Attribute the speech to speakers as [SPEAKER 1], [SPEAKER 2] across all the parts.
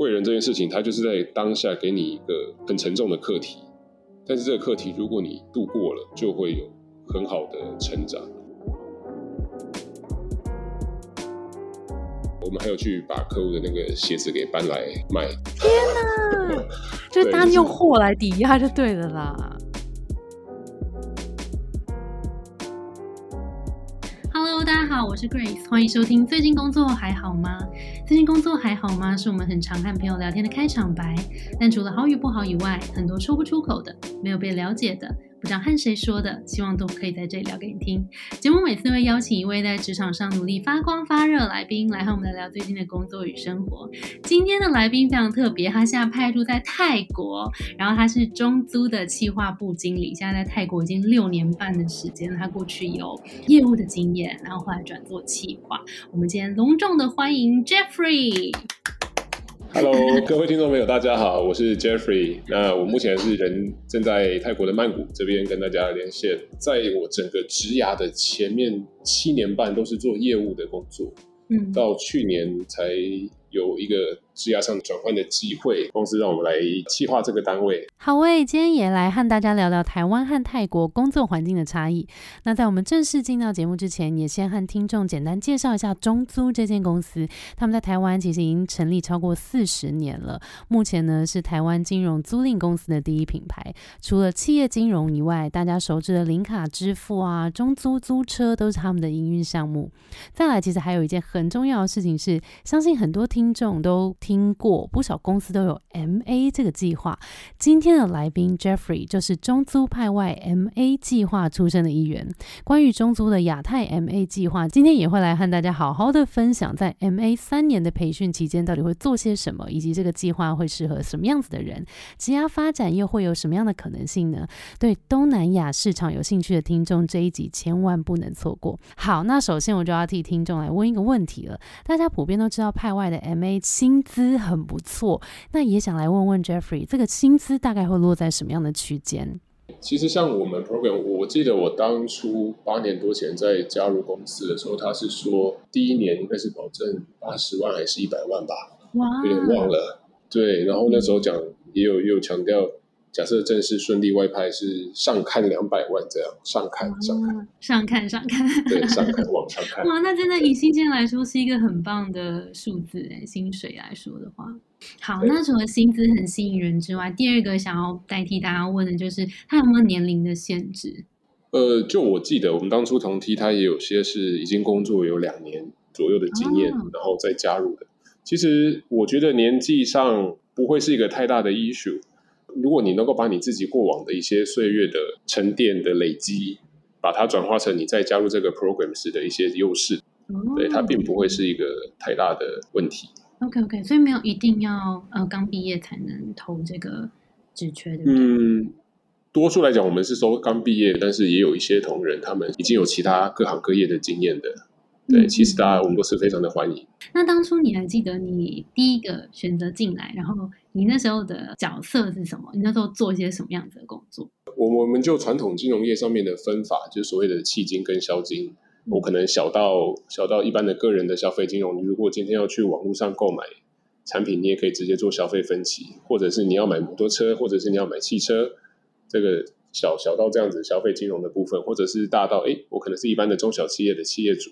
[SPEAKER 1] 贵人这件事情，它就是在当下给你一个很沉重的课题，但是这个课题如果你度过了，就会有很好的成长。我们还有去把客户的那个鞋子给搬来卖。
[SPEAKER 2] 天哪！就大家用货来抵押就对了啦。我是 Grace，欢迎收听。最近工作还好吗？最近工作还好吗？是我们很常和朋友聊天的开场白。但除了好与不好以外，很多说不出口的，没有被了解的。不知道和谁说的，希望都可以在这里聊给你听。节目每次会邀请一位在职场上努力发光发热来宾，来和我们聊聊最近的工作与生活。今天的来宾非常特别，他现在派驻在泰国，然后他是中租的企划部经理，现在在泰国已经六年半的时间。他过去有业务的经验，然后后来转做企划。我们今天隆重的欢迎 Jeffrey。
[SPEAKER 1] Hello，各位听众朋友，大家好，我是 Jeffrey。那我目前是人正在泰国的曼谷这边跟大家连线。在我整个职涯的前面七年半都是做业务的工作，嗯，到去年才有一个。职业上转换的机会，公司让我们来企划这个单位。
[SPEAKER 2] 好喂，今天也来和大家聊聊台湾和泰国工作环境的差异。那在我们正式进到节目之前，也先和听众简单介绍一下中租这间公司。他们在台湾其实已经成立超过四十年了，目前呢是台湾金融租赁公司的第一品牌。除了企业金融以外，大家熟知的零卡支付啊、中租租车都是他们的营运项目。再来，其实还有一件很重要的事情是，相信很多听听众都。听过不少公司都有 M A 这个计划。今天的来宾 Jeffrey 就是中租派外 M A 计划出身的一员。关于中租的亚太 M A 计划，今天也会来和大家好好的分享，在 M A 三年的培训期间到底会做些什么，以及这个计划会适合什么样子的人，职业发展又会有什么样的可能性呢？对东南亚市场有兴趣的听众，这一集千万不能错过。好，那首先我就要替听众来问一个问题了。大家普遍都知道派外的 M A 薪资。资很不错，那也想来问问 Jeffrey，这个薪资大概会落在什么样的区间？
[SPEAKER 1] 其实像我们 program，我记得我当初八年多前在加入公司的时候，他是说第一年应该是保证八十万还是一百万吧？哇，有点忘了。对，然后那时候讲也有也有强调。假设正式顺利外派是上看两百万这样，上看上看
[SPEAKER 2] 上看上看，
[SPEAKER 1] 对上看往上看。
[SPEAKER 2] 哇，那真的以薪金来说是一个很棒的数字哎，薪水来说的话。好，那除了薪资很吸引人之外，第二个想要代替大家问的就是，他有没有年龄的限制？
[SPEAKER 1] 呃，就我记得我们当初同梯，他也有些是已经工作有两年左右的经验，然后再加入的。其实我觉得年纪上不会是一个太大的 issue。如果你能够把你自己过往的一些岁月的沉淀的累积，把它转化成你再加入这个 program 时的一些优势，对它并不会是一个太大的问题。
[SPEAKER 2] OK OK，所以没有一定要呃刚毕业才能投这个职缺的。
[SPEAKER 1] 嗯，多数来讲，我们是说刚毕业，但是也有一些同仁他们已经有其他各行各业的经验的。对，其实大家我们都是非常的欢迎。
[SPEAKER 2] 那当初你还记得你第一个选择进来，然后你那时候的角色是什么？你那时候做一些什么样子的工作？
[SPEAKER 1] 我我们就传统金融业上面的分法，就是所谓的契金跟销金。我可能小到小到一般的个人的消费金融，你如果今天要去网络上购买产品，你也可以直接做消费分期，或者是你要买摩托车，或者是你要买汽车，这个小小到这样子消费金融的部分，或者是大到哎，我可能是一般的中小企业的企业主。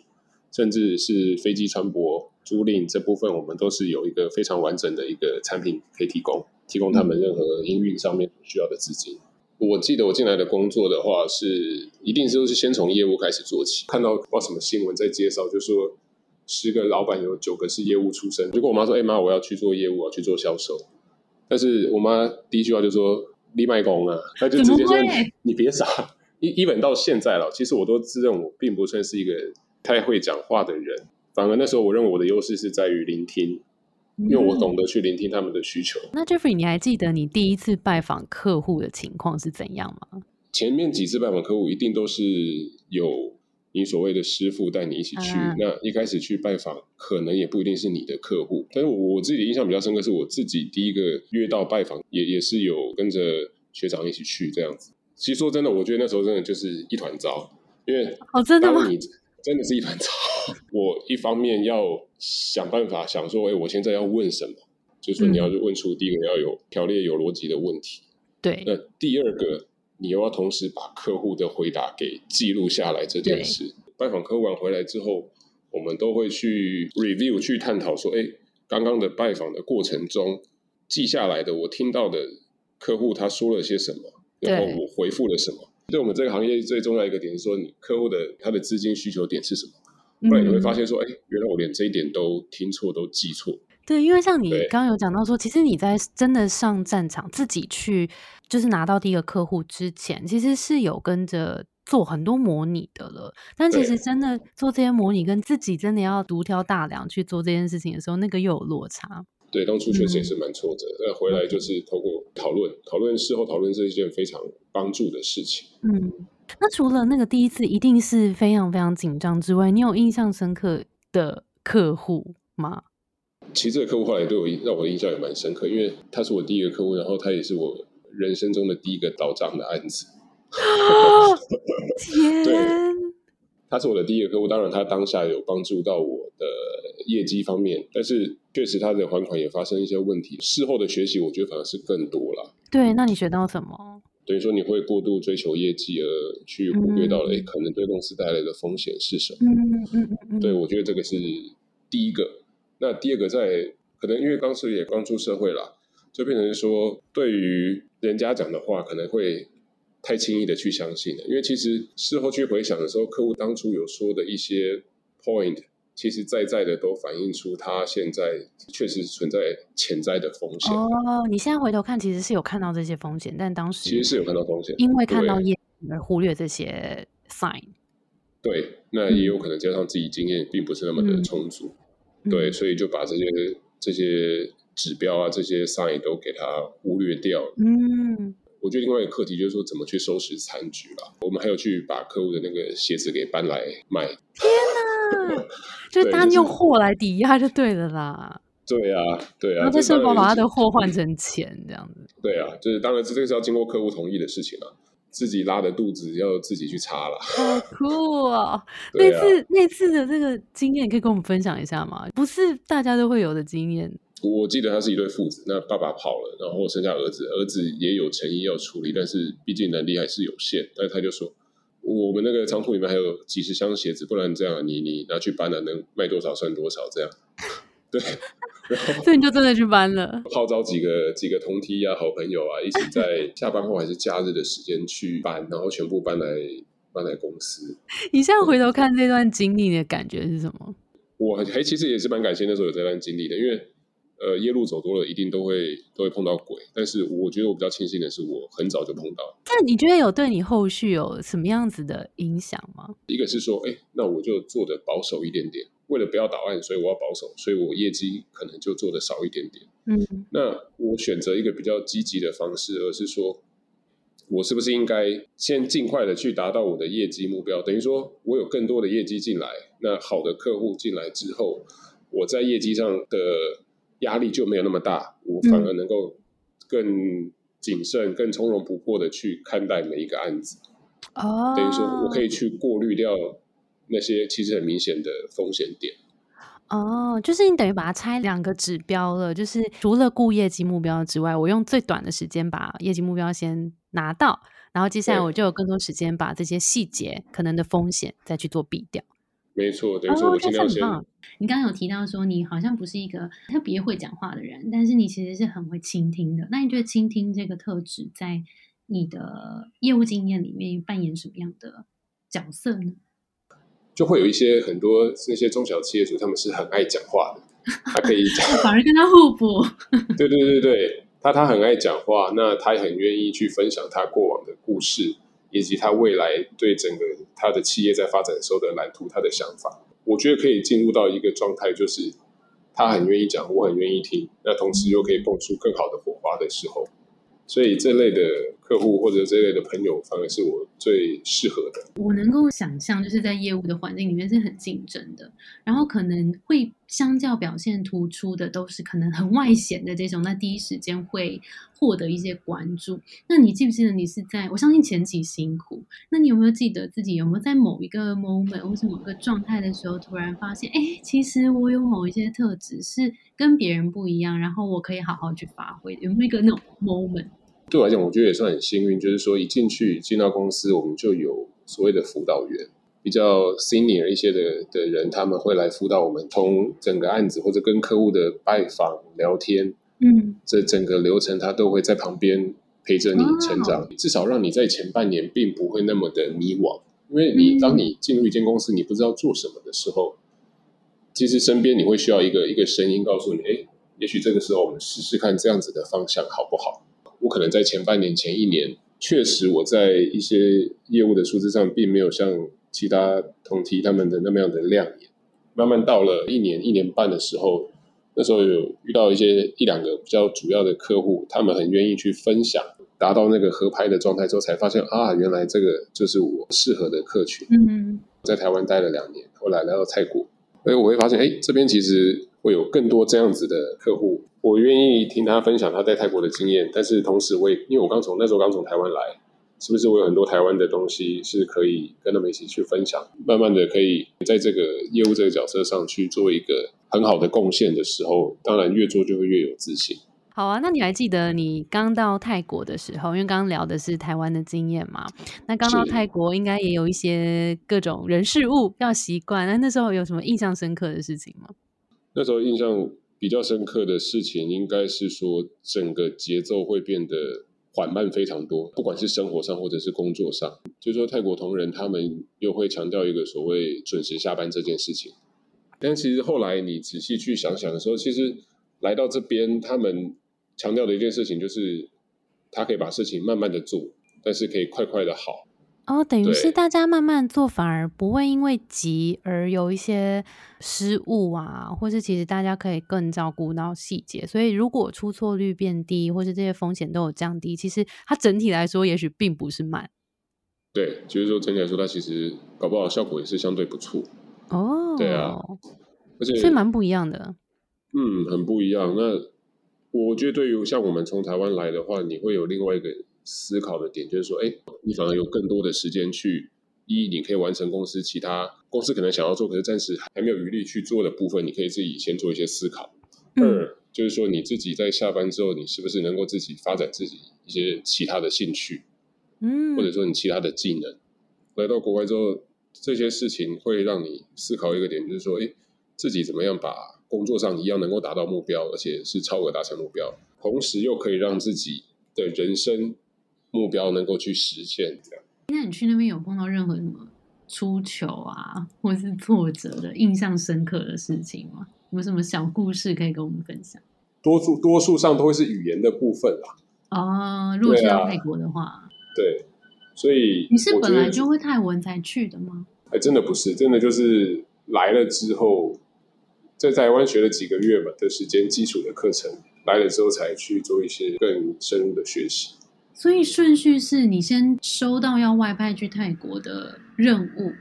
[SPEAKER 1] 甚至是飞机船舶租赁这部分，我们都是有一个非常完整的一个产品可以提供，提供他们任何营运上面需要的资金。我记得我进来的工作的话，是一定是都是先从业务开始做起。看到不知道什么新闻在介绍，就说十个老板有九个是业务出身。如果我妈说：“哎妈，我要去做业务，我要去做销售。”但是我妈第一句话就说：“立卖工啊！”她就直接说：“ 你别傻。”一一本到现在了，其实我都自认我并不算是一个。太会讲话的人，反而那时候我认为我的优势是在于聆听，因为我懂得去聆听他们的需求。
[SPEAKER 2] 那 Jeffrey，你还记得你第一次拜访客户的情况是怎样吗？
[SPEAKER 1] 前面几次拜访客户一定都是有你所谓的师傅带你一起去。那一开始去拜访，可能也不一定是你的客户。但是我自己的印象比较深刻，是我自己第一个约到拜访，也也是有跟着学长一起去这样子。其实说真的，我觉得那时候真的就是一团糟，因为
[SPEAKER 2] 哦，真的吗？
[SPEAKER 1] 真的是一团糟。我一方面要想办法想说，哎，我现在要问什么？就是说你要问出第一个要有条列、有逻辑的问题。
[SPEAKER 2] 对，
[SPEAKER 1] 那第二个，你又要同时把客户的回答给记录下来这件事。拜访客户完回来之后，我们都会去 review 去探讨说，哎，刚刚的拜访的过程中记下来的，我听到的客户他说了些什么，然后我回复了什么。对我们这个行业最重要一个点是说，你客户的他的资金需求点是什么？不然你会发现说，哎，原来我连这一点都听错，都记错。
[SPEAKER 2] 对，因为像你刚刚有讲到说，其实你在真的上战场自己去，就是拿到第一个客户之前，其实是有跟着做很多模拟的了。但其实真的做这些模拟，跟自己真的要独挑大梁去做这件事情的时候，那个又有落差。
[SPEAKER 1] 对，当初确实也是蛮挫折。那回来就是透过讨论、讨论、事后讨论，是一件非常帮助的事情。
[SPEAKER 2] 嗯，那除了那个第一次一定是非常非常紧张之外，你有印象深刻的客户吗？
[SPEAKER 1] 其实这个客户后来对我让我的印象也蛮深刻，因为他是我第一个客户，然后他也是我人生中的第一个倒账的案子。
[SPEAKER 2] 天！
[SPEAKER 1] 他是我的第一个客户，当然他当下有帮助到我的业绩方面，但是确实他的还款也发生一些问题。事后的学习，我觉得反而是更多了。
[SPEAKER 2] 对，那你学到什么？
[SPEAKER 1] 等于说你会过度追求业绩，而去忽略到了哎，可能对公司带来的风险是什么？
[SPEAKER 2] 嗯嗯嗯。
[SPEAKER 1] 对，我觉得这个是第一个。那第二个，在可能因为当时也刚出社会了，就变成说，对于人家讲的话，可能会。太轻易的去相信了，因为其实事后去回想的时候，客户当初有说的一些 point，其实在在的都反映出他现在确实存在潜在的风险。
[SPEAKER 2] 哦，你现在回头看，其实是有看到这些风险，但当时
[SPEAKER 1] 其实是有看到风险，
[SPEAKER 2] 因为看到业而忽略这些 sign。
[SPEAKER 1] 对，那也有可能加上自己经验并不是那么的充足，对，所以就把这些这些指标啊、这些 sign 都给他忽略掉了。
[SPEAKER 2] 嗯。
[SPEAKER 1] 我觉得另外一个课题就是说怎么去收拾残局了。我们还有去把客户的那个鞋子给搬来卖。
[SPEAKER 2] 天哪！就单用货来抵押就对了啦。
[SPEAKER 1] 对啊，对啊。
[SPEAKER 2] 然后在社保把他的货换成钱这样子。
[SPEAKER 1] 对啊，就是当然这个是要经过客户同意的事情啊。自己拉的肚子要自己去擦了。
[SPEAKER 2] 好酷啊！那次那次的这个经验可以跟我们分享一下吗？不是大家都会有的经验。
[SPEAKER 1] 我记得他是一对父子，那爸爸跑了，然后剩下儿子，儿子也有诚意要处理，但是毕竟能力还是有限，那他就说，我们那个仓库里面还有几十箱鞋子，不然这样你你拿去搬了，能卖多少算多少，这样，对，
[SPEAKER 2] 所以你就真的去搬了，
[SPEAKER 1] 号召几个几个同梯啊、好朋友啊，一起在下班后还是假日的时间去搬，然后全部搬来搬来公司。
[SPEAKER 2] 你现在回头看这段经历的感觉是什么？
[SPEAKER 1] 我还其实也是蛮感谢那时候有这段经历的，因为。呃，夜路走多了，一定都会都会碰到鬼。但是我觉得我比较庆幸的是，我很早就碰到。
[SPEAKER 2] 那你觉得有对你后续有什么样子的影响吗？
[SPEAKER 1] 一个是说，哎，那我就做的保守一点点，为了不要倒案，所以我要保守，所以我业绩可能就做的少一点点。
[SPEAKER 2] 嗯，
[SPEAKER 1] 那我选择一个比较积极的方式，而是说，我是不是应该先尽快的去达到我的业绩目标？等于说我有更多的业绩进来，那好的客户进来之后，我在业绩上的。压力就没有那么大，我反而能够更谨慎、更从容不迫的去看待每一个案子。
[SPEAKER 2] 哦，
[SPEAKER 1] 等于说我可以去过滤掉那些其实很明显的风险点。
[SPEAKER 2] 哦，就是你等于把它拆两个指标了，就是除了顾业绩目标之外，我用最短的时间把业绩目标先拿到，然后接下来我就有更多时间把这些细节可能的风险再去做避掉。
[SPEAKER 1] 没错，等于说我尽量先。
[SPEAKER 2] 你刚刚有提到说，你好像不是一个特别会讲话的人，但是你其实是很会倾听的。那你觉得倾听这个特质在你的业务经验里面扮演什么样的角色呢？
[SPEAKER 1] 就会有一些很多那些中小企业主，他们是很爱讲话的，他可以讲，
[SPEAKER 2] 反而跟他互补。
[SPEAKER 1] 对对对对，他他很爱讲话，那他也很愿意去分享他过往的故事。以及他未来对整个他的企业在发展的时候的蓝图，他的想法，我觉得可以进入到一个状态，就是他很愿意讲，我很愿意听，那同时又可以蹦出更好的火花的时候，所以这类的客户或者这类的朋友，反而是我最适合的。
[SPEAKER 2] 我能够想象，就是在业务的环境里面是很竞争的，然后可能会相较表现突出的都是可能很外显的这种，那第一时间会获得一些关注。那你记不记得你是在？我相信前期辛苦，那你有没有记得自己有没有在某一个 moment 或是某个状态的时候，突然发现，哎，其实我有某一些特质是跟别人不一样，然后我可以好好去发挥，有没有一个那种 moment？
[SPEAKER 1] 对我来讲，我觉得也算很幸运，就是说一进去进到公司，我们就有所谓的辅导员，比较 senior 一些的的人，他们会来辅导我们，从整个案子或者跟客户的拜访、聊天，
[SPEAKER 2] 嗯，
[SPEAKER 1] 这整个流程他都会在旁边陪着你成长，至少让你在前半年并不会那么的迷惘，因为你当你进入一间公司，你不知道做什么的时候，其实身边你会需要一个一个声音告诉你，哎，也许这个时候我们试试看这样子的方向好不好？我可能在前半年、前一年，确实我在一些业务的数字上，并没有像其他同题他们的那么样的亮眼。慢慢到了一年、一年半的时候，那时候有遇到一些一两个比较主要的客户，他们很愿意去分享，达到那个合拍的状态之后，才发现啊，原来这个就是我适合的客群。
[SPEAKER 2] 嗯，
[SPEAKER 1] 在台湾待了两年，后来来到泰国，所以我会发现，哎，这边其实会有更多这样子的客户。我愿意听他分享他在泰国的经验，但是同时我也因为我刚从那时候刚从台湾来，是不是我有很多台湾的东西是可以跟他们一起去分享，慢慢的可以在这个业务这个角色上去做一个很好的贡献的时候，当然越做就会越有自信。
[SPEAKER 2] 好啊，那你还记得你刚到泰国的时候，因为刚刚聊的是台湾的经验嘛？那刚到泰国应该也有一些各种人事物要习惯，那那时候有什么印象深刻的事情吗？
[SPEAKER 1] 那时候印象。比较深刻的事情，应该是说整个节奏会变得缓慢非常多，不管是生活上或者是工作上。就是说泰国同仁他们又会强调一个所谓准时下班这件事情，但其实后来你仔细去想想的时候，其实来到这边，他们强调的一件事情就是，他可以把事情慢慢的做，但是可以快快的好。
[SPEAKER 2] 哦，等于是大家慢慢做，反而不会因为急而有一些失误啊，或是其实大家可以更照顾到细节，所以如果出错率变低，或是这些风险都有降低，其实它整体来说也许并不是慢。
[SPEAKER 1] 对，就是说整体来说，它其实搞不好效果也是相对不错。
[SPEAKER 2] 哦，
[SPEAKER 1] 对啊，而且
[SPEAKER 2] 所以蛮不一样的。
[SPEAKER 1] 嗯，很不一样。那我觉得对于像我们从台湾来的话，你会有另外一个。思考的点就是说，哎，你反而有更多的时间去一，你可以完成公司其他公司可能想要做，可是暂时还没有余力去做的部分，你可以自己先做一些思考。二就是说，你自己在下班之后，你是不是能够自己发展自己一些其他的兴趣，
[SPEAKER 2] 嗯，
[SPEAKER 1] 或者说你其他的技能。来到国外之后，这些事情会让你思考一个点，就是说，哎，自己怎么样把工作上一样能够达到目标，而且是超额达成目标，同时又可以让自己的人生。目标能够去实现，这样。
[SPEAKER 2] 那你去那边有碰到任何什么出糗啊，或是挫折的、印象深刻的事情吗？有什么小故事可以跟我们分享？
[SPEAKER 1] 多数多数上都会是语言的部分啦。
[SPEAKER 2] 哦，如果去到泰国的话，
[SPEAKER 1] 对，所以
[SPEAKER 2] 你是本来就会泰文才去的吗？
[SPEAKER 1] 哎，真的不是，真的就是来了之后，在台湾学了几个月嘛的时间，基础的课程来了之后才去做一些更深入的学习。
[SPEAKER 2] 所以顺序是你先收到要外派去泰国的任务，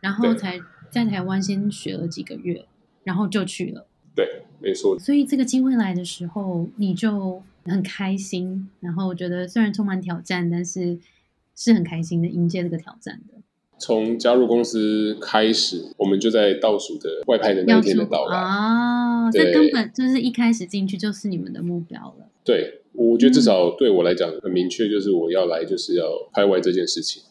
[SPEAKER 2] 然后才在台湾先学了几个月，然后就去了。
[SPEAKER 1] 对，没错。
[SPEAKER 2] 所以这个机会来的时候，你就很开心，然后觉得虽然充满挑战，但是是很开心的迎接这个挑战的。
[SPEAKER 1] 从加入公司开始，我们就在倒数的外派的那天的到来
[SPEAKER 2] 啊，这根本就是一开始进去就是你们的目标了。
[SPEAKER 1] 对。我觉得至少对我来讲很明确，就是我要来就是要拍外这件事情。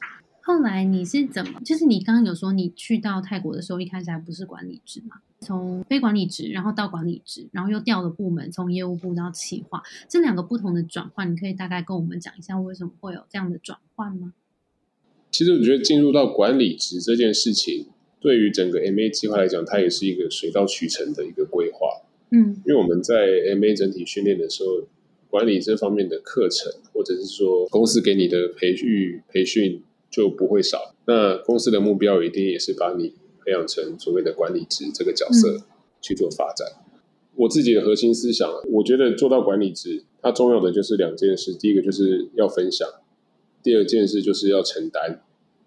[SPEAKER 2] 后来你是怎么？就是你刚刚有说你去到泰国的时候，一开始还不是管理职嘛？从非管理职，然后到管理职，然后又调了部门，从业务部到企划，这两个不同的转换，你可以大概跟我们讲一下为什么会有这样的转换吗？
[SPEAKER 1] 其实我觉得进入到管理职这件事情，对于整个 MA 计划来讲，它也是一个水到渠成的一个规划。
[SPEAKER 2] 嗯，
[SPEAKER 1] 因为我们在 MA 整体训练的时候。管理这方面的课程，或者是说公司给你的培育培训就不会少。那公司的目标一定也是把你培养成所谓的管理职这个角色去做发展。我自己的核心思想，我觉得做到管理职，它重要的就是两件事。第一个就是要分享，第二件事就是要承担。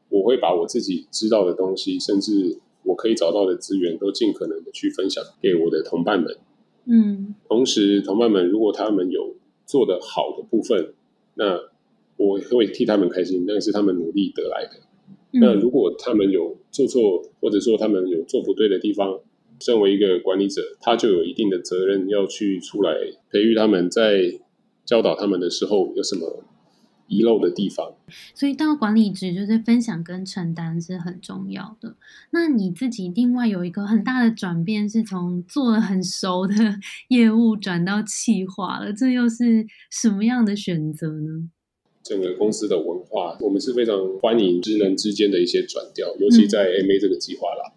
[SPEAKER 1] 我会把我自己知道的东西，甚至我可以找到的资源，都尽可能的去分享给我的同伴们。
[SPEAKER 2] 嗯，
[SPEAKER 1] 同时，同伴们如果他们有做的好的部分，那我会替他们开心，那是他们努力得来的。那如果他们有做错，或者说他们有做不对的地方，身为一个管理者，他就有一定的责任要去出来培育他们，在教导他们的时候有什么遗漏的地方。
[SPEAKER 2] 所以到管理职就是分享跟承担是很重要的。那你自己另外有一个很大的转变，是从做了很熟的 业务转到企划了，这又是什么样的选择呢？
[SPEAKER 1] 整个公司的文化，我们是非常欢迎职能之间的一些转调，尤其在 MA 这个计划啦。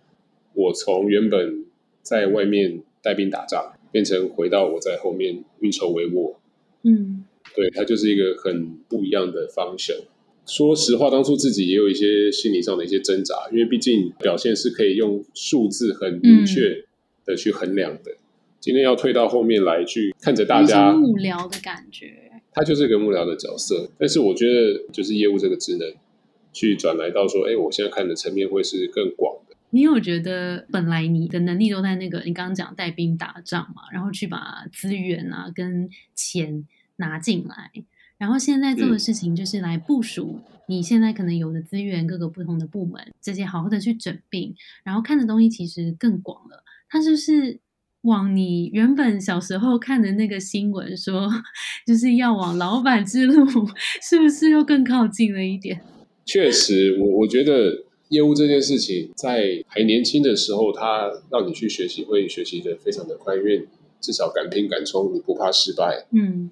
[SPEAKER 1] 我从原本在外面带兵打仗，变成回到我在后面运筹帷幄。
[SPEAKER 2] 嗯，
[SPEAKER 1] 对，它就是一个很不一样的方向。说实话，当初自己也有一些心理上的一些挣扎，因为毕竟表现是可以用数字很明确的去衡量的。今天要退到后面来去看着大家
[SPEAKER 2] 幕僚的感觉。
[SPEAKER 1] 他就是一个幕僚的角色，但是我觉得就是业务这个职能，去转来到说，哎，我现在看的层面会是更广的。
[SPEAKER 2] 你有觉得本来你的能力都在那个你刚刚讲带兵打仗嘛，然后去把资源啊跟钱拿进来，然后现在做的事情就是来部署你现在可能有的资源，各个不同的部门这些好好的去整并，然后看的东西其实更广了。它是不是？往你原本小时候看的那个新闻说，就是要往老板之路，是不是又更靠近了一点？
[SPEAKER 1] 确实，我我觉得业务这件事情，在还年轻的时候，它让你去学习，会学习的非常的快，因为至少敢拼敢冲，你不怕失败。
[SPEAKER 2] 嗯，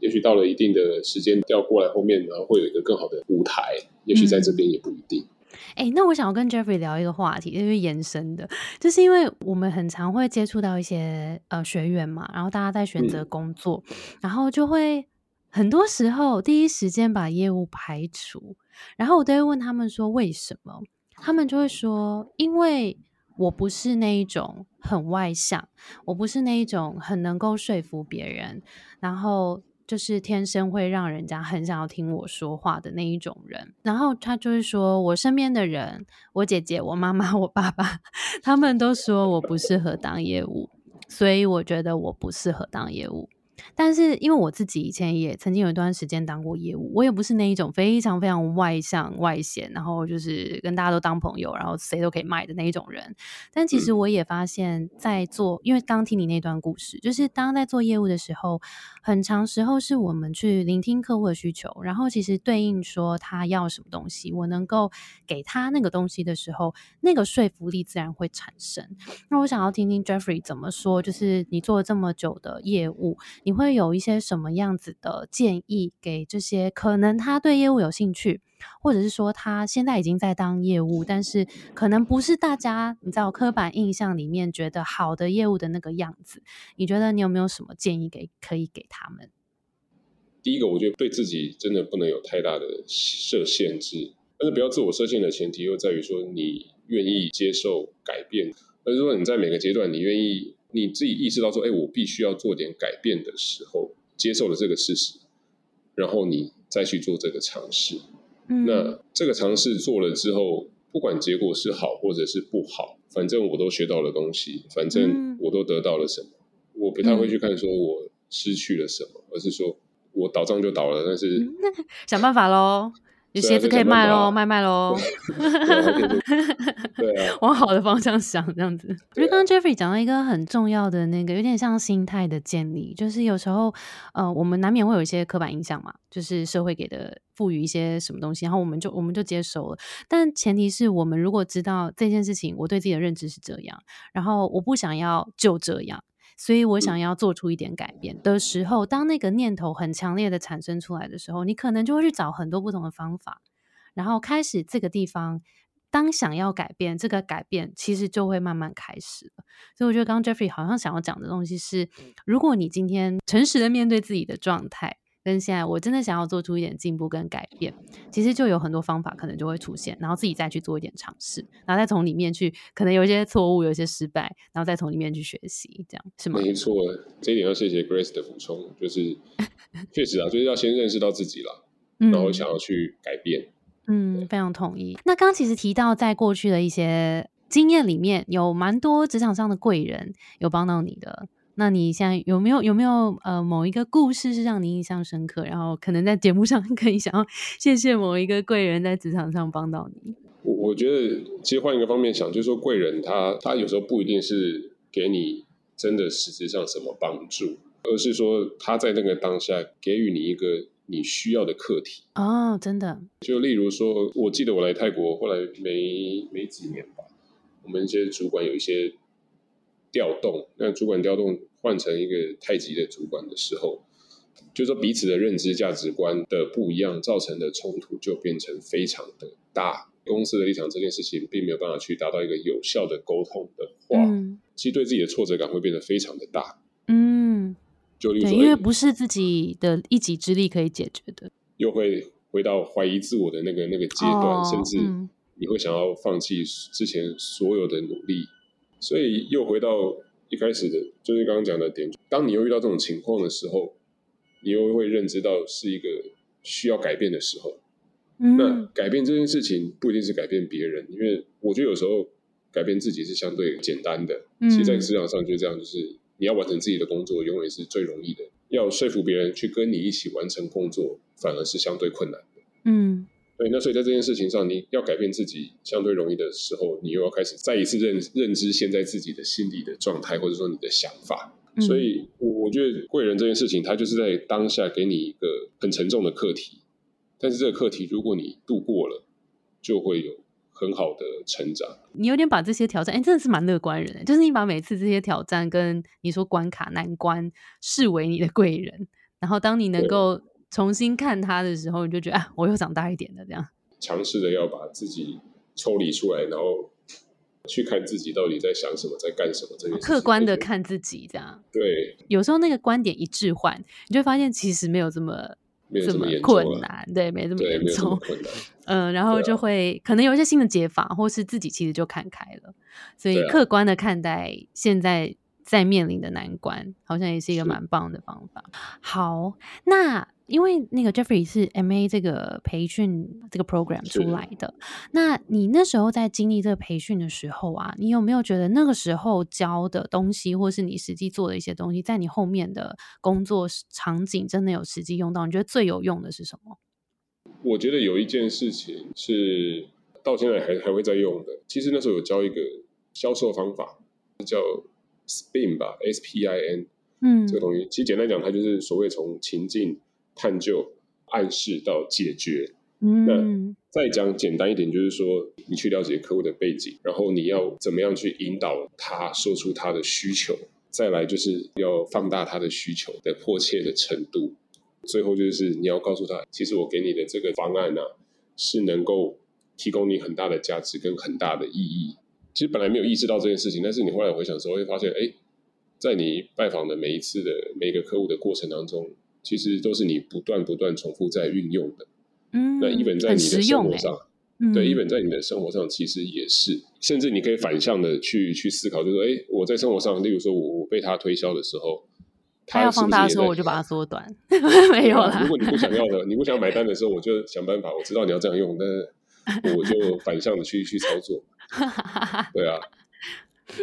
[SPEAKER 1] 也许到了一定的时间调过来后面，然后会有一个更好的舞台，也许在这边也不一定。
[SPEAKER 2] 哎，那我想要跟 Jeffrey 聊一个话题，就是延伸的，就是因为我们很常会接触到一些呃学员嘛，然后大家在选择工作，然后就会很多时候第一时间把业务排除，然后我都会问他们说为什么，他们就会说，因为我不是那一种很外向，我不是那一种很能够说服别人，然后。就是天生会让人家很想要听我说话的那一种人，然后他就是说我身边的人，我姐姐、我妈妈、我爸爸，他们都说我不适合当业务，所以我觉得我不适合当业务。但是因为我自己以前也曾经有一段时间当过业务，我也不是那一种非常非常外向外显，然后就是跟大家都当朋友，然后谁都可以卖的那一种人。但其实我也发现，在做，因为刚听你那段故事，就是当在做业务的时候，很长时候是我们去聆听客户的需求，然后其实对应说他要什么东西，我能够给他那个东西的时候，那个说服力自然会产生。那我想要听听 Jeffrey 怎么说，就是你做了这么久的业务。你会有一些什么样子的建议给这些可能他对业务有兴趣，或者是说他现在已经在当业务，但是可能不是大家你知道刻板印象里面觉得好的业务的那个样子？你觉得你有没有什么建议给可以给他们？
[SPEAKER 1] 第一个，我觉得对自己真的不能有太大的设限制，但是不要自我设限的前提又在于说你愿意接受改变，而是说你在每个阶段你愿意。你自己意识到说，哎，我必须要做点改变的时候，接受了这个事实，然后你再去做这个尝试。那这个尝试做了之后，不管结果是好或者是不好，反正我都学到了东西，反正我都得到了什么。我不太会去看说我失去了什么，而是说我倒账就倒了，但是
[SPEAKER 2] 想办法喽。鞋子可以卖喽，卖卖喽。
[SPEAKER 1] 对啊，
[SPEAKER 2] 往好的方向想，这样子。我觉得刚刚 Jeffrey 讲到一个很重要的那个，有点像心态的建立，就是有时候，呃，我们难免会有一些刻板印象嘛，就是社会给的赋予一些什么东西，然后我们就我们就接受了。但前提是我们如果知道这件事情，我对自己的认知是这样，然后我不想要就这样。所以我想要做出一点改变的时候，当那个念头很强烈的产生出来的时候，你可能就会去找很多不同的方法，然后开始这个地方，当想要改变，这个改变其实就会慢慢开始了。所以我觉得刚刚 Jeffrey 好像想要讲的东西是，如果你今天诚实的面对自己的状态。跟现在，我真的想要做出一点进步跟改变，其实就有很多方法可能就会出现，然后自己再去做一点尝试，然后再从里面去，可能有一些错误，有一些失败，然后再从里面去学习，这样是吗？
[SPEAKER 1] 没错，这一点要谢谢 Grace 的补充，就是 确实啊，就是要先认识到自己了。然后想要去改变。
[SPEAKER 2] 嗯，非常同意。那刚刚其实提到，在过去的一些经验里面有蛮多职场上的贵人有帮到你的。那你现在有没有有没有呃某一个故事是让你印象深刻？然后可能在节目上 可以想要谢谢某一个贵人在职场上帮到你。
[SPEAKER 1] 我我觉得其实换一个方面想，就是说贵人他他有时候不一定是给你真的实质上什么帮助，而是说他在那个当下给予你一个。你需要的课题
[SPEAKER 2] 哦，真的。
[SPEAKER 1] 就例如说，我记得我来泰国，后来没没几年吧，我们一些主管有一些调动，那主管调动换成一个太极的主管的时候，就说彼此的认知价值观的不一样，造成的冲突就变成非常的大。公司的立场这件事情并没有办法去达到一个有效的沟通的话，其实对自己的挫折感会变得非常的大。嗯。
[SPEAKER 2] 就对，因为不是自己的一己之力可以解决的，
[SPEAKER 1] 又会回到怀疑自我的那个那个阶段，甚至你会想要放弃之前所有的努力，所以又回到一开始的，就是刚刚讲的点。当你又遇到这种情况的时候，你又会认知到是一个需要改变的时候。那改变这件事情不一定是改变别人，因为我觉得有时候改变自己是相对简单的。其实，在职场上就这样，就是。你要完成自己的工作，永远是最容易的。要说服别人去跟你一起完成工作，反而是相对困难的。嗯，对。那所以在这件事情上，你要改变自己相对容易的时候，你又要开始再一次认认知现在自己的心理的状态，或者说你的想法。所以，我我觉得贵人这件事情，它就是在当下给你一个很沉重的课题。但是这个课题，如果你度过了，就会有。很好的成长，
[SPEAKER 2] 你有点把这些挑战，哎，真的是蛮乐观人，就是你把每次这些挑战跟你说关卡难关视为你的贵人，然后当你能够重新看他的时候，你就觉得啊，我又长大一点了，这样。
[SPEAKER 1] 尝试着要把自己抽离出来，然后去看自己到底在想什么，在干什么，这个
[SPEAKER 2] 客观的看自己，这样。
[SPEAKER 1] 对，
[SPEAKER 2] 有时候那个观点一置换，你就发现其实没有这么。
[SPEAKER 1] 这
[SPEAKER 2] 么困难，对，没这么严重。嗯，然后就会可能有一些新的解法，或是自己其实就看开了，所以客观的看待现在在面临的难关，好像也是一个蛮棒的方法。好，那。因为那个 Jeffrey 是 MA 这个培训这个 program 出来的，那你那时候在经历这个培训的时候啊，你有没有觉得那个时候教的东西，或是你实际做的一些东西，在你后面的工作场景真的有实际用到？你觉得最有用的是什么？
[SPEAKER 1] 我觉得有一件事情是到现在还还会在用的。其实那时候有教一个销售方法，叫 SPIN 吧，S P I N，嗯，这个东西其实简单讲，它就是所谓从情境。探究、暗示到解决。嗯那再讲简单一点，就是说，你去了解客户的背景，然后你要怎么样去引导他说出他的需求，再来就是要放大他的需求的迫切的程度，最后就是你要告诉他，其实我给你的这个方案呢，是能够提供你很大的价值跟很大的意义。其实本来没有意识到这件事情，但是你后来回想的时候，会发现，哎，在你拜访的每一次的每一个客户的过程当中。其实都是你不断不断重复在运用的，嗯，那一本在你的生活上，对，一本在你的生活上其实也是，甚至你可以反向的去去思考，就是说，哎，我在生活上，例如说我我被他推销的时候，
[SPEAKER 2] 他要放大的时候，我就把它缩短，没有了。
[SPEAKER 1] 如果你不想要的，你不想买单的时候，我就想办法，我知道你要这样用，那我就反向的去去操作，对啊。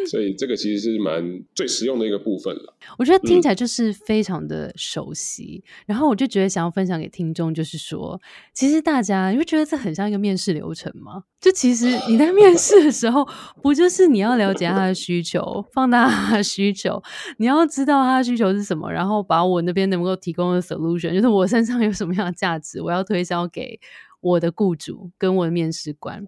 [SPEAKER 1] 所以这个其实是蛮最实用的一个部分了。
[SPEAKER 2] 我觉得听起来就是非常的熟悉，然后我就觉得想要分享给听众，就是说，其实大家你会觉得这很像一个面试流程吗？就其实你在面试的时候，不就是你要了解他的需求，放大他的需求，你要知道他的需求是什么，然后把我那边能够提供的 solution，就是我身上有什么样的价值，我要推销给我的雇主跟我的面试官。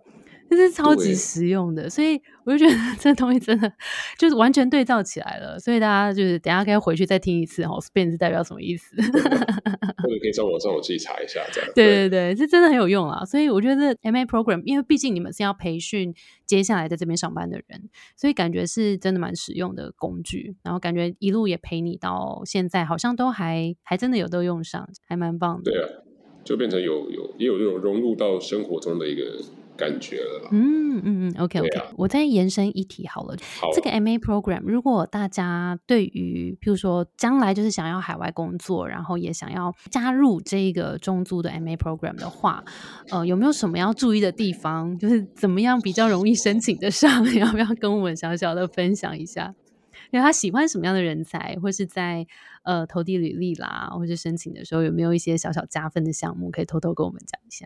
[SPEAKER 2] 这是超级实用的，所以我就觉得 这东西真的就是完全对照起来了。所以大家就是等下可以回去再听一次哦，spin 是代表什么意思？
[SPEAKER 1] 或者可以上网上我自己查一下，这样。
[SPEAKER 2] 对对对，这真的很有用啊！所以我觉得 MA program，因为毕竟你们是要培训接下来在这边上班的人，所以感觉是真的蛮实用的工具。然后感觉一路也陪你到现在，好像都还还真的有都用上，还蛮棒
[SPEAKER 1] 的。对啊，就变成有有也有这种融入到生活中的一个。感觉了啦。
[SPEAKER 2] 嗯嗯嗯，OK OK，、
[SPEAKER 1] 啊
[SPEAKER 2] 我再延伸一题好了。这个 MA program，如果大家对于譬如说将来就是想要海外工作，然后也想要加入这个中租的 MA program 的话，呃，有没有什么要注意的地方？就是怎么样比较容易申请得上？要不要跟我们小小的分享一下？因为他喜欢什么样的人才，或是在呃投递履历啦，或是申请的时候有没有一些小小加分的项目，可以偷偷跟我们讲一下？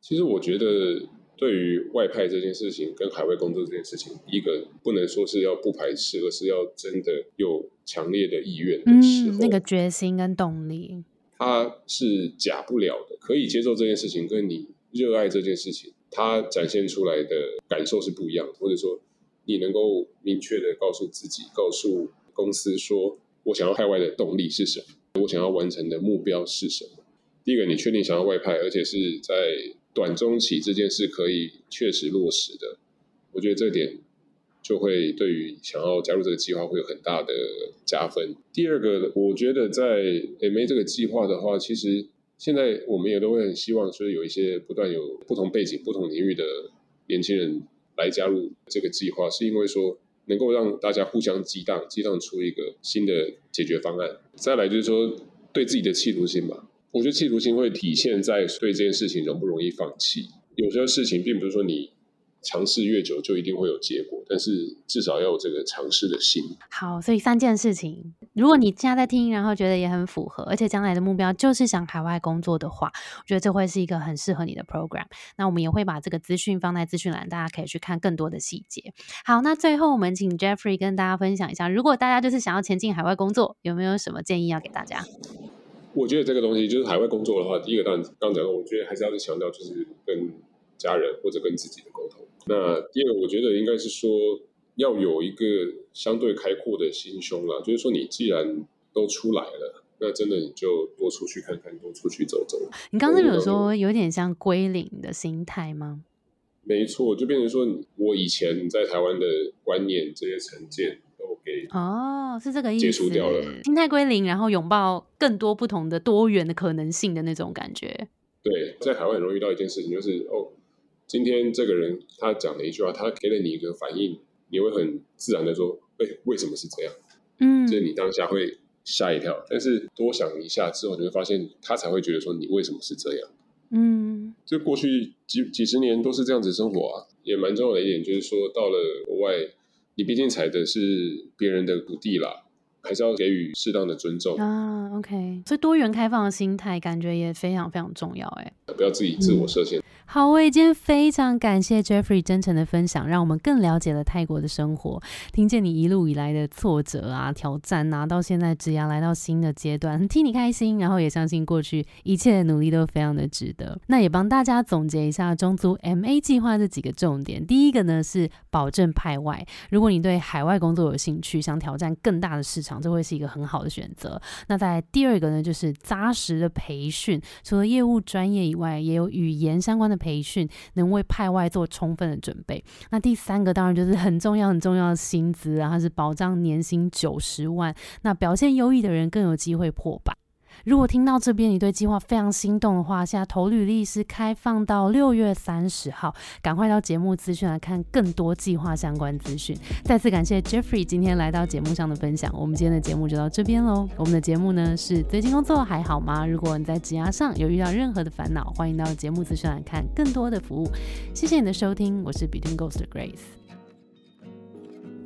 [SPEAKER 1] 其实我觉得，对于外派这件事情跟海外工作这件事情，一个不能说是要不排斥，而是要真的有强烈的意愿的时候，
[SPEAKER 2] 嗯，那个决心跟动力，
[SPEAKER 1] 它是假不了的。可以接受这件事情，跟你热爱这件事情，它展现出来的感受是不一样的。或者说，你能够明确的告诉自己，告诉公司说，我想要海外的动力是什么，我想要完成的目标是什么。第一个，你确定想要外派，而且是在短中期这件事可以确实落实的，我觉得这点就会对于想要加入这个计划会有很大的加分。第二个，我觉得在 MA 这个计划的话，其实现在我们也都会很希望，说有一些不断有不同背景、不同领域的年轻人来加入这个计划，是因为说能够让大家互相激荡，激荡出一个新的解决方案。再来就是说对自己的企图心吧。我觉得企图心会体现在对这件事情容不容易放弃。有些事情并不是说你尝试越久就一定会有结果，但是至少要有这个尝试的心。
[SPEAKER 2] 好，所以三件事情，如果你现在在听，然后觉得也很符合，而且将来的目标就是想海外工作的话，我觉得这会是一个很适合你的 program。那我们也会把这个资讯放在资讯栏，大家可以去看更多的细节。好，那最后我们请 Jeffrey 跟大家分享一下，如果大家就是想要前进海外工作，有没有什么建议要给大家？
[SPEAKER 1] 我觉得这个东西就是海外工作的话，第一个当然刚讲到，我觉得还是要强调就是跟家人或者跟自己的沟通。那第二个，我觉得应该是说要有一个相对开阔的心胸啦，就是说你既然都出来了，那真的你就多出去看看，多出去走走。
[SPEAKER 2] 你刚才有说有点像归零的心态吗？
[SPEAKER 1] 没错，就变成说我以前在台湾的观念这些成见
[SPEAKER 2] 哦，是这个意思。
[SPEAKER 1] 解除掉了
[SPEAKER 2] 心态归零，然后拥抱更多不同的多元的可能性的那种感觉。
[SPEAKER 1] 对，在海外很容易遇到一件事情，就是哦，今天这个人他讲了一句话，他给了你一个反应，你会很自然的说，哎，为什么是这样？
[SPEAKER 2] 嗯，
[SPEAKER 1] 就是你当下会吓一跳，但是多想一下之后，你会发现他才会觉得说你为什么是这样。
[SPEAKER 2] 嗯
[SPEAKER 1] 就过去几几十年都是这样子生活啊，也蛮重要的一点就是说，到了国外，你毕竟踩的是别人的土地啦，还是要给予适当的尊重，
[SPEAKER 2] 啊，OK，所以多元开放的心态感觉也非常非常重要。哎，
[SPEAKER 1] 不要自己自我设限。
[SPEAKER 2] 好，我今天非常感谢 Jeffrey 真诚的分享，让我们更了解了泰国的生活，听见你一路以来的挫折啊、挑战啊，到现在只要来到新的阶段，替你开心，然后也相信过去一切的努力都非常的值得。那也帮大家总结一下中租 MA 计划这几个重点。第一个呢是保证派外，如果你对海外工作有兴趣，想挑战更大的市场，这会是一个很好的选择。那在第二个呢，就是扎实的培训，除了业务专业以外，也有语言相关的培训，能为派外做充分的准备。那第三个当然就是很重要很重要的薪资啊，它是保障年薪九十万，那表现优异的人更有机会破百。如果听到这边你对计划非常心动的话，现在投履历是开放到六月三十号，赶快到节目资讯来看更多计划相关资讯。再次感谢 Jeffrey 今天来到节目上的分享，我们今天的节目就到这边喽。我们的节目呢是最近工作还好吗？如果你在职涯上有遇到任何的烦恼，欢迎到节目资讯来看更多的服务。谢谢你的收听，我是 Between Ghost Grace。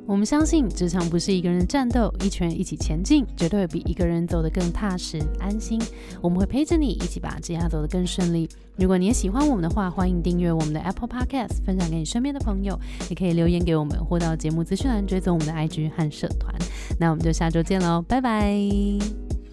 [SPEAKER 2] 我们相信职场不是一个人的战斗，一群人一起前进，绝对会比一个人走得更踏实安心。我们会陪着你，一起把职涯走得更顺利。如果你也喜欢我们的话，欢迎订阅我们的 Apple Podcast，分享给你身边的朋友，也可以留言给我们，或到节目资讯栏追踪我们的 IG 和社团。那我们就下周见喽，拜拜。